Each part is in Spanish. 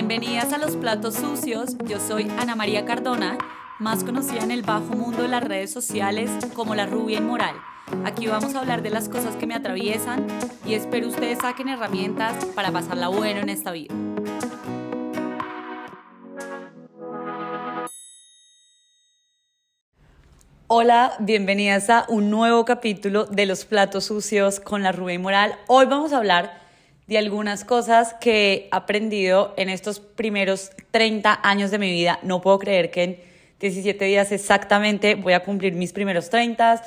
Bienvenidas a Los Platos Sucios. Yo soy Ana María Cardona, más conocida en el bajo mundo de las redes sociales como la rubia inmoral. Aquí vamos a hablar de las cosas que me atraviesan y espero ustedes saquen herramientas para pasarla bueno en esta vida. Hola, bienvenidas a un nuevo capítulo de Los Platos Sucios con la Rubia Inmoral. Hoy vamos a hablar de algunas cosas que he aprendido en estos primeros 30 años de mi vida. No puedo creer que en 17 días exactamente voy a cumplir mis primeros 30.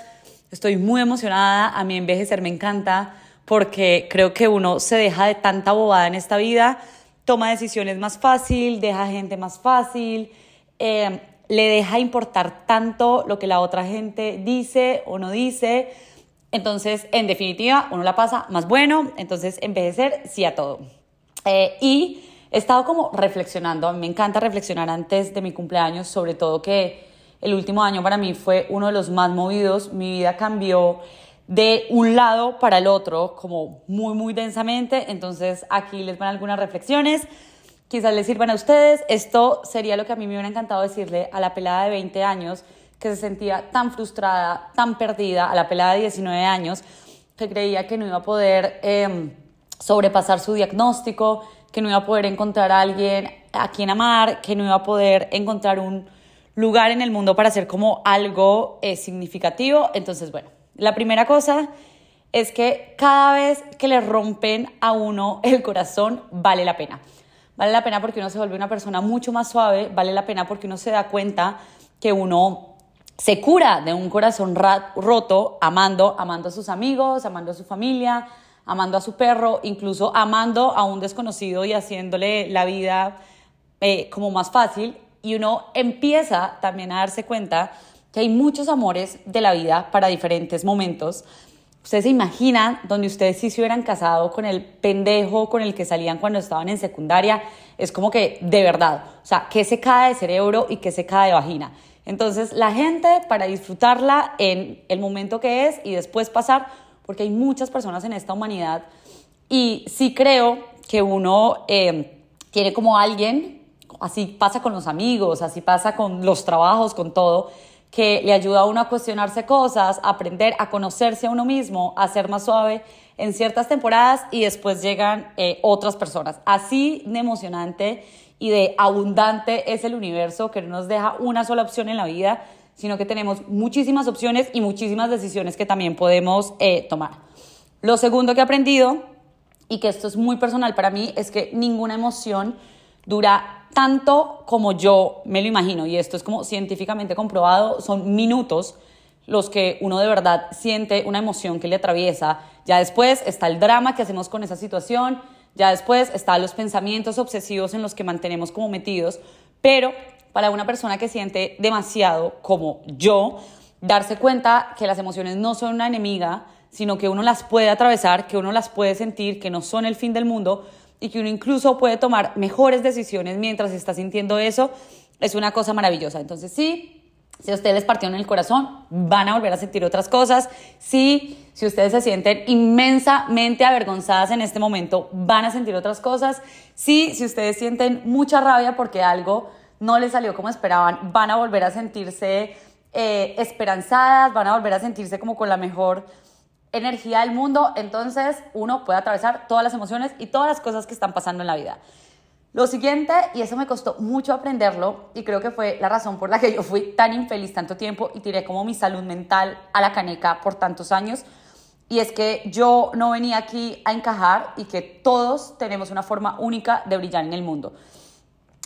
Estoy muy emocionada, a mí envejecer me encanta porque creo que uno se deja de tanta bobada en esta vida, toma decisiones más fácil, deja gente más fácil, eh, le deja importar tanto lo que la otra gente dice o no dice entonces, en definitiva, uno la pasa más bueno, entonces envejecer sí a todo. Eh, y he estado como reflexionando, a mí me encanta reflexionar antes de mi cumpleaños, sobre todo que el último año para mí fue uno de los más movidos, mi vida cambió de un lado para el otro, como muy, muy densamente, entonces aquí les van algunas reflexiones, quizás les sirvan a ustedes, esto sería lo que a mí me hubiera encantado decirle a la pelada de 20 años, que se sentía tan frustrada, tan perdida a la pelada de 19 años, que creía que no iba a poder em, sobrepasar su diagnóstico, que no iba a poder encontrar a alguien a quien amar, que no iba a poder encontrar un lugar en el mundo para hacer como algo eh, significativo. Entonces, bueno, la primera cosa es que cada vez que le rompen a uno el corazón, vale la pena. Vale la pena porque uno se vuelve una persona mucho más suave, vale la pena porque uno se da cuenta que uno se cura de un corazón roto amando, amando a sus amigos, amando a su familia, amando a su perro, incluso amando a un desconocido y haciéndole la vida eh, como más fácil. Y uno empieza también a darse cuenta que hay muchos amores de la vida para diferentes momentos. Ustedes se imaginan donde ustedes sí se hubieran casado con el pendejo con el que salían cuando estaban en secundaria. Es como que de verdad, o sea, que se cae de cerebro y que se cae de vagina. Entonces, la gente para disfrutarla en el momento que es y después pasar, porque hay muchas personas en esta humanidad y sí creo que uno eh, tiene como alguien, así pasa con los amigos, así pasa con los trabajos, con todo, que le ayuda a uno a cuestionarse cosas, a aprender, a conocerse a uno mismo, a ser más suave en ciertas temporadas y después llegan eh, otras personas. Así de emocionante y de abundante es el universo que no nos deja una sola opción en la vida, sino que tenemos muchísimas opciones y muchísimas decisiones que también podemos eh, tomar. Lo segundo que he aprendido, y que esto es muy personal para mí, es que ninguna emoción dura tanto como yo me lo imagino, y esto es como científicamente comprobado, son minutos los que uno de verdad siente una emoción que le atraviesa. Ya después está el drama que hacemos con esa situación, ya después están los pensamientos obsesivos en los que mantenemos como metidos, pero para una persona que siente demasiado como yo, darse cuenta que las emociones no son una enemiga, sino que uno las puede atravesar, que uno las puede sentir, que no son el fin del mundo y que uno incluso puede tomar mejores decisiones mientras está sintiendo eso, es una cosa maravillosa. Entonces sí, si a ustedes partieron el corazón, van a volver a sentir otras cosas. Si, si ustedes se sienten inmensamente avergonzadas en este momento, van a sentir otras cosas. Si, si ustedes sienten mucha rabia porque algo no les salió como esperaban, van a volver a sentirse eh, esperanzadas, van a volver a sentirse como con la mejor energía del mundo. Entonces, uno puede atravesar todas las emociones y todas las cosas que están pasando en la vida. Lo siguiente, y eso me costó mucho aprenderlo, y creo que fue la razón por la que yo fui tan infeliz tanto tiempo y tiré como mi salud mental a la caneca por tantos años, y es que yo no venía aquí a encajar y que todos tenemos una forma única de brillar en el mundo.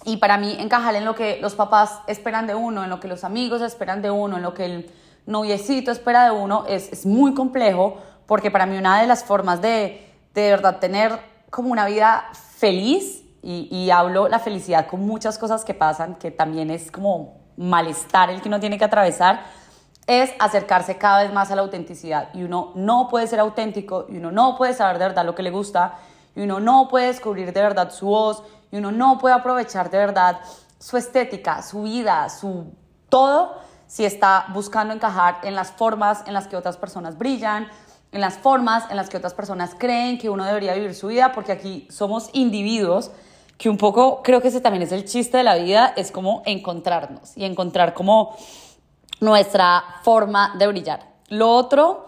Y para mí encajar en lo que los papás esperan de uno, en lo que los amigos esperan de uno, en lo que el noviecito espera de uno, es, es muy complejo, porque para mí una de las formas de, de verdad tener como una vida feliz y, hablo la felicidad con muchas cosas que pasan, que también es como malestar el que uno tiene que atravesar, es acercarse cada vez más a la autenticidad. Y uno no puede ser auténtico, y uno no puede saber de verdad lo que le gusta, y uno no puede descubrir de verdad su voz, y uno no puede aprovechar de verdad su estética, su vida, su todo, si está buscando encajar en las formas en las que otras personas brillan, en las formas en las que otras personas creen que uno debería vivir su vida, porque aquí somos individuos que un poco creo que ese también es el chiste de la vida, es como encontrarnos y encontrar como nuestra forma de brillar. Lo otro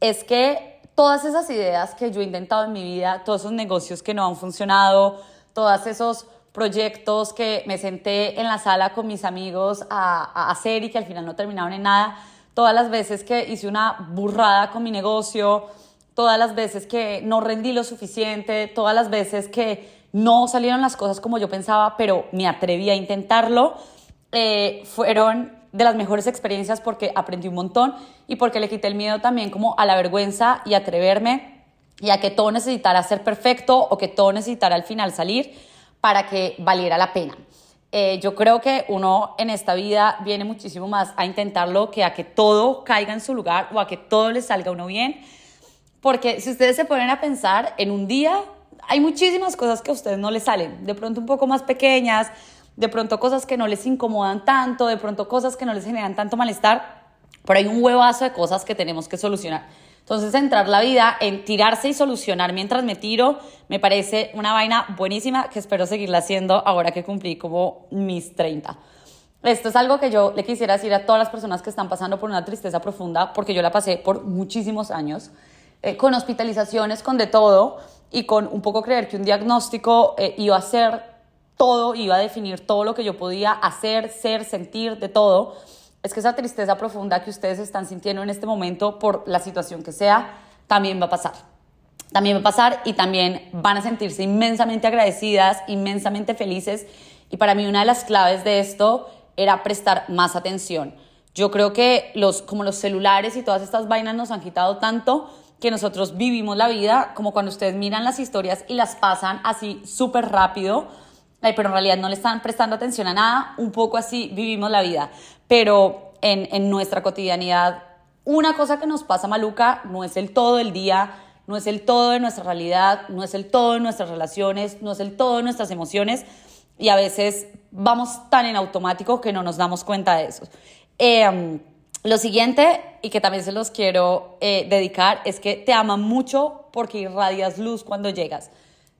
es que todas esas ideas que yo he intentado en mi vida, todos esos negocios que no han funcionado, todos esos proyectos que me senté en la sala con mis amigos a, hacer y que al final no terminaron en nada, todas las veces que hice una burrada con mi negocio, todas las veces que no rendí lo suficiente, todas las veces que no salieron las cosas como yo pensaba, pero me atreví a intentarlo, eh, fueron de las mejores experiencias porque aprendí un montón y porque le quité el miedo también como a la vergüenza y atreverme y a que todo necesitara ser perfecto o que todo necesitara al final salir para que valiera la pena. Eh, yo creo que uno en esta vida viene muchísimo más a intentarlo que a que todo caiga en su lugar o a que todo le salga a uno bien. Porque si ustedes se ponen a pensar en un día, hay muchísimas cosas que a ustedes no les salen, de pronto un poco más pequeñas, de pronto cosas que no les incomodan tanto, de pronto cosas que no les generan tanto malestar, pero hay un huevazo de cosas que tenemos que solucionar. Entonces, entrar la vida en tirarse y solucionar mientras me tiro, me parece una vaina buenísima que espero seguirla haciendo ahora que cumplí como mis 30. Esto es algo que yo le quisiera decir a todas las personas que están pasando por una tristeza profunda, porque yo la pasé por muchísimos años, eh, con hospitalizaciones, con de todo, y con un poco creer que un diagnóstico eh, iba a ser todo, iba a definir todo lo que yo podía hacer, ser, sentir, de todo, es que esa tristeza profunda que ustedes están sintiendo en este momento por la situación que sea, también va a pasar. También va a pasar y también van a sentirse inmensamente agradecidas, inmensamente felices. Y para mí una de las claves de esto era prestar más atención. Yo creo que los, como los celulares y todas estas vainas nos han quitado tanto que nosotros vivimos la vida como cuando ustedes miran las historias y las pasan así súper rápido pero en realidad no le están prestando atención a nada, un poco así vivimos la vida. Pero en, en nuestra cotidianidad, una cosa que nos pasa maluca no es el todo del día, no es el todo de nuestra realidad, no es el todo de nuestras relaciones, no es el todo de nuestras emociones y a veces vamos tan en automático que no nos damos cuenta de eso. Em, lo siguiente, y que también se los quiero eh, dedicar, es que te ama mucho porque irradias luz cuando llegas.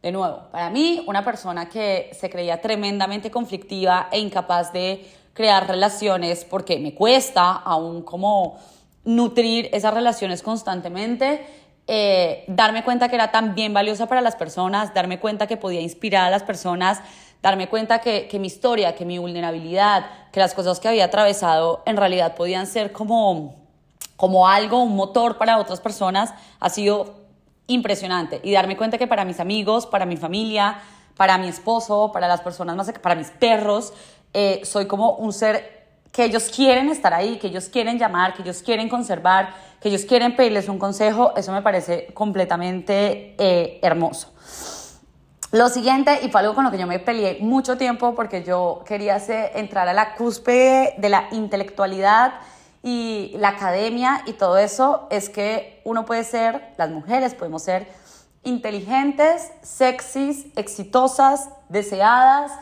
De nuevo, para mí, una persona que se creía tremendamente conflictiva e incapaz de crear relaciones porque me cuesta aún como nutrir esas relaciones constantemente, eh, darme cuenta que era tan bien valiosa para las personas, darme cuenta que podía inspirar a las personas, darme cuenta que, que mi historia, que mi vulnerabilidad, que las cosas que había atravesado en realidad podían ser como, como algo, un motor para otras personas, ha sido impresionante y darme cuenta que para mis amigos, para mi familia, para mi esposo, para las personas más, para mis perros, eh, soy como un ser que ellos quieren estar ahí, que ellos quieren llamar, que ellos quieren conservar, que ellos quieren pedirles un consejo, eso me parece completamente eh, hermoso. Lo siguiente, y fue algo con lo que yo me peleé mucho tiempo porque yo quería entrar a la cúspide de la intelectualidad y la academia y todo eso es que uno puede ser, las mujeres podemos ser inteligentes, sexys, exitosas, deseadas,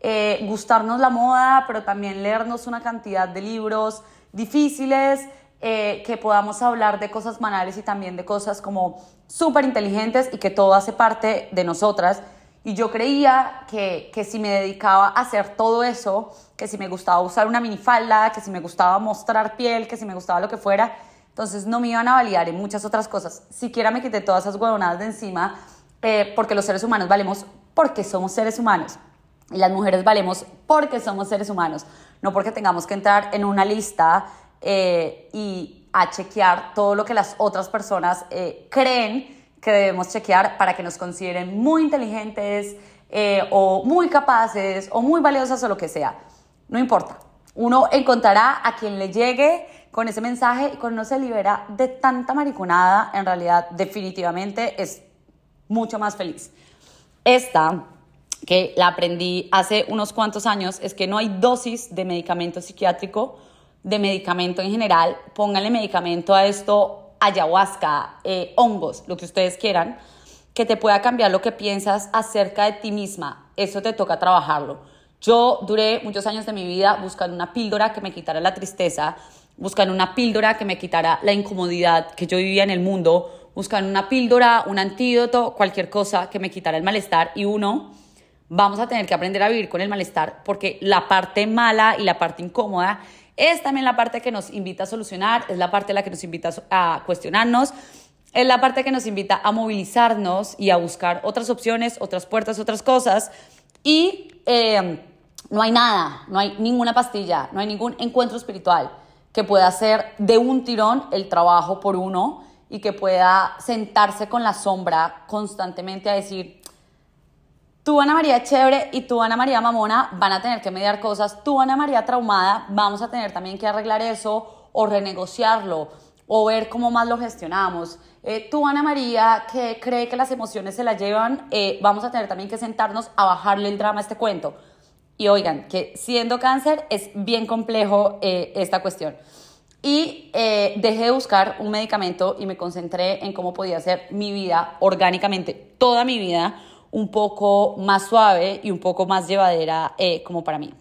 eh, gustarnos la moda, pero también leernos una cantidad de libros difíciles, eh, que podamos hablar de cosas banales y también de cosas como súper inteligentes y que todo hace parte de nosotras. Y yo creía que, que si me dedicaba a hacer todo eso, que si me gustaba usar una minifalda, que si me gustaba mostrar piel, que si me gustaba lo que fuera, entonces no me iban a validar en muchas otras cosas. Siquiera me quité todas esas huevonadas de encima, eh, porque los seres humanos valemos porque somos seres humanos. Y las mujeres valemos porque somos seres humanos, no porque tengamos que entrar en una lista eh, y a chequear todo lo que las otras personas eh, creen que debemos chequear para que nos consideren muy inteligentes o muy capaces o muy valiosas o lo que sea. No importa. Uno encontrará a quien le llegue con ese mensaje y cuando se libera de tanta mariconada, en realidad definitivamente es mucho más feliz. Esta, que la aprendí hace unos cuantos años, es que no hay dosis de medicamento psiquiátrico, de medicamento en general. Pónganle medicamento a esto, ayahuasca, eh, hongos, lo que ustedes quieran, que te pueda cambiar lo que piensas acerca de ti misma. Eso te toca trabajarlo. Yo duré muchos años de mi vida buscando una píldora que me quitara la tristeza, buscando una píldora que me quitara la incomodidad que yo vivía en el mundo, buscando una píldora, un antídoto, cualquier cosa que me quitara el malestar y uno vamos a tener que aprender a vivir con el malestar porque la parte mala y la parte incómoda es también la parte que nos invita a solucionar, es la parte la que nos invita a cuestionarnos, es la parte que nos invita a movilizarnos y a buscar otras opciones, otras puertas, otras cosas. Y eh, no hay nada, no hay ninguna pastilla, no hay ningún encuentro espiritual que pueda hacer de un tirón el trabajo por uno y que pueda sentarse con la sombra constantemente a decir, tú Ana María chévere y tú Ana María mamona van a tener que mediar cosas, tú Ana María traumada vamos a tener también que arreglar eso o renegociarlo o ver cómo más lo gestionamos. Eh, tú Ana María que cree que las emociones se la llevan, eh, vamos a tener también que sentarnos a bajarle el drama a este cuento. Y oigan, que siendo cáncer es bien complejo eh, esta cuestión. Y dejé de buscar un medicamento y me concentré en cómo podía hacer mi vida orgánicamente, toda mi vida, un poco más suave y un poco más llevadera eh, como para mí.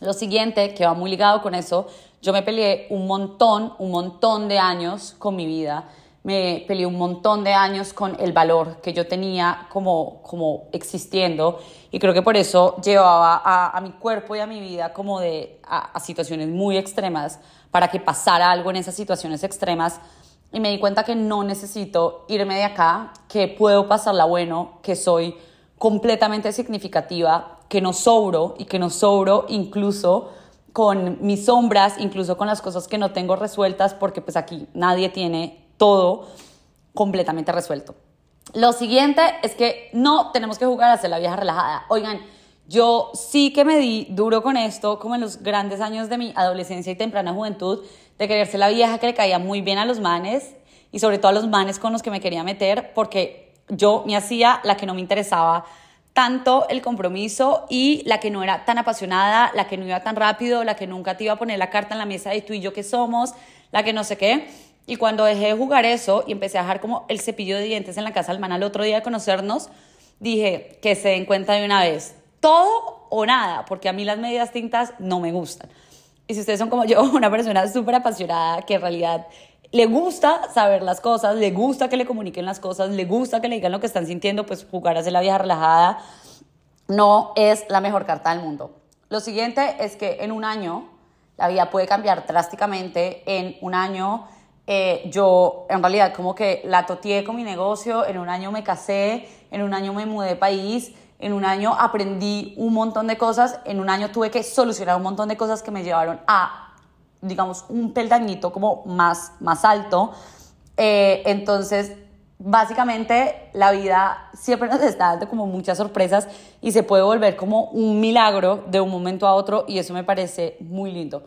Lo siguiente, que va muy ligado con eso, yo me peleé un montón, un montón de años con mi vida. Me peleé un montón de años con el valor que yo tenía como, como existiendo y creo que por eso llevaba a, mi cuerpo y a mi vida como de a situaciones muy extremas para que pasara algo en esas situaciones extremas y me di cuenta que no necesito irme de acá, que puedo pasarla bueno, que soy completamente significativa, que no sobro y que no sobro incluso con mis sombras, incluso con las cosas que no tengo resueltas, porque pues aquí nadie tiene todo completamente resuelto. Lo siguiente es que no tenemos que jugar a ser la vieja relajada. Oigan, yo sí que me di duro con esto, como en los grandes años de mi adolescencia y temprana juventud, de quererse la vieja que le caía muy bien a los manes y sobre todo a los manes con los que me quería meter porque yo me hacía la que no me interesaba tanto el compromiso y la que no era tan apasionada, la que no iba tan rápido, la que nunca te iba a poner la carta en la mesa de tú y yo que somos, la que no sé qué. Y cuando dejé de jugar eso y empecé a dejar como el cepillo de dientes en la casa del man otro día de conocernos, dije que se den cuenta de una vez, todo o nada, porque a mí las medias tintas no me gustan. Y si ustedes son como yo, una persona súper apasionada que en realidad le gusta saber las cosas, le gusta que le comuniquen las cosas, le gusta que le digan lo que están sintiendo, pues jugar a hacer la vieja relajada no es la mejor carta del mundo. Lo siguiente es que en un año la vida puede cambiar drásticamente. En un año eh, yo en realidad como que la toteé con mi negocio, en un año me casé, en un año me mudé de país, en un año aprendí un montón de cosas, en un año tuve que solucionar un montón de cosas que me llevaron a, digamos, un peldañito como más, más alto. Eh, entonces, básicamente, la vida siempre nos está dando como muchas sorpresas y se puede volver como un milagro de un momento a otro y eso me parece muy lindo.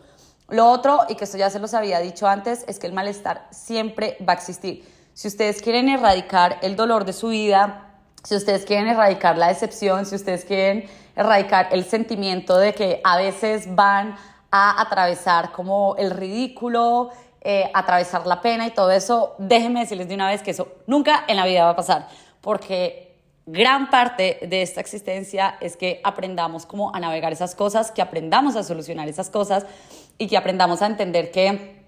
Lo otro, y que esto ya se los había dicho antes, es que el malestar siempre va a existir. Si ustedes quieren erradicar el dolor de su vida, si ustedes quieren erradicar la decepción, si ustedes quieren erradicar el sentimiento de que a veces van a atravesar como el ridículo, eh, atravesar la pena y todo eso, déjenme decirles de una vez que eso nunca en la vida va a pasar, porque gran parte de esta existencia es que aprendamos cómo a navegar esas cosas, que aprendamos a solucionar esas cosas y que aprendamos a entender que,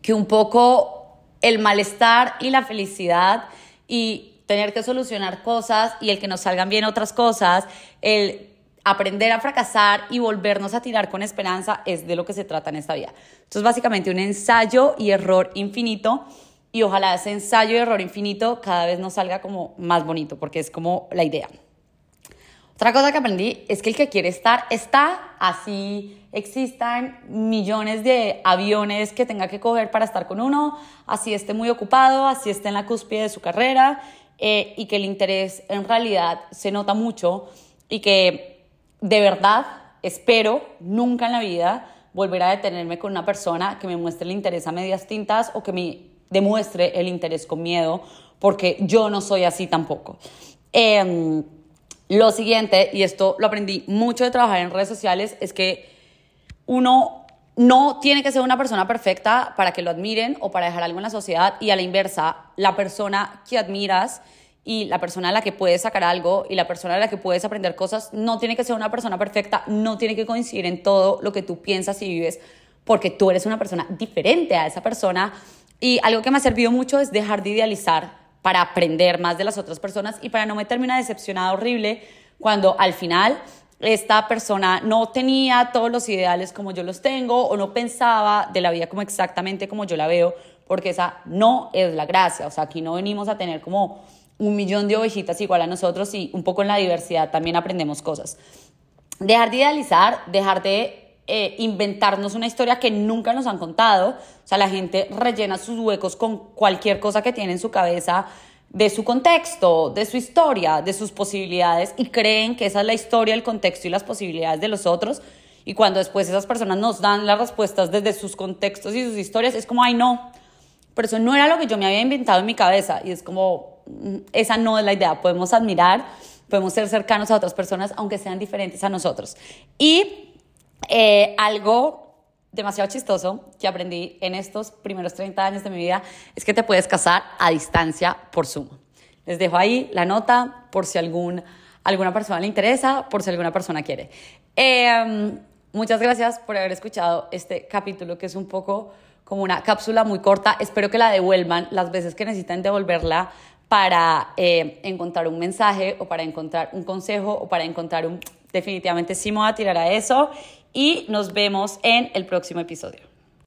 que un poco el malestar y la felicidad y tener que solucionar cosas y el que nos salgan bien otras cosas, el aprender a fracasar y volvernos a tirar con esperanza es de lo que se trata en esta vida. Esto es básicamente un ensayo y error infinito y ojalá ese ensayo y error infinito cada vez nos salga como más bonito porque es como la idea. Otra cosa que aprendí es que el que quiere estar está, así existan millones de aviones que tenga que coger para estar con uno, así esté muy ocupado, así esté en la cúspide de su carrera, eh, y que el interés en realidad se nota mucho y que de verdad espero nunca en la vida volver a detenerme con una persona que me muestre el interés a medias tintas o que me demuestre el interés con miedo, porque yo no soy así tampoco. Em, lo siguiente, y esto lo aprendí mucho de trabajar en redes sociales, es que uno no tiene que ser una persona perfecta para que lo admiren o para dejar algo en la sociedad y a la inversa, la persona que admiras y la persona a la que puedes sacar algo y la persona a la que puedes aprender cosas no tiene que ser una persona perfecta, no tiene que coincidir en todo lo que tú piensas y vives porque tú eres una persona diferente a esa persona. Y algo que me ha servido mucho es dejar de idealizar para aprender más de las otras personas y para no meterme una decepcionada horrible cuando al final esta persona no tenía todos los ideales como yo los tengo o no pensaba de la vida como exactamente como yo la veo, porque esa no es la gracia. O sea, aquí no venimos a tener como un millón de ovejitas igual a nosotros y un poco en la diversidad también aprendemos cosas. Dejar de idealizar, dejar de eh, inventarnos una historia que nunca nos han contado. O sea, la gente rellena sus huecos con cualquier cosa que tiene en su cabeza de su contexto, de su historia, de sus posibilidades y creen que esa es la historia, el contexto y las posibilidades de los otros. Y cuando después esas personas nos dan las respuestas desde sus contextos y sus historias, es como, ay no, pero eso no era lo que yo me había inventado en mi cabeza. Y es como, mm, esa no es la idea. Podemos admirar, podemos ser cercanos a otras personas, aunque sean diferentes a nosotros. Y eh, algo demasiado chistoso que aprendí en estos primeros 30 años de mi vida es que te puedes casar a distancia por Zoom. Les dejo ahí la nota por si algún, alguna persona le interesa, por si alguna persona quiere. Em, muchas gracias por haber escuchado este capítulo que es un poco como una cápsula muy corta. Espero que la devuelvan las veces que necesiten devolverla para eh, encontrar un mensaje o para encontrar un consejo o para encontrar un... Definitivamente sí me voy a tirar a eso y nos vemos en el próximo episodio.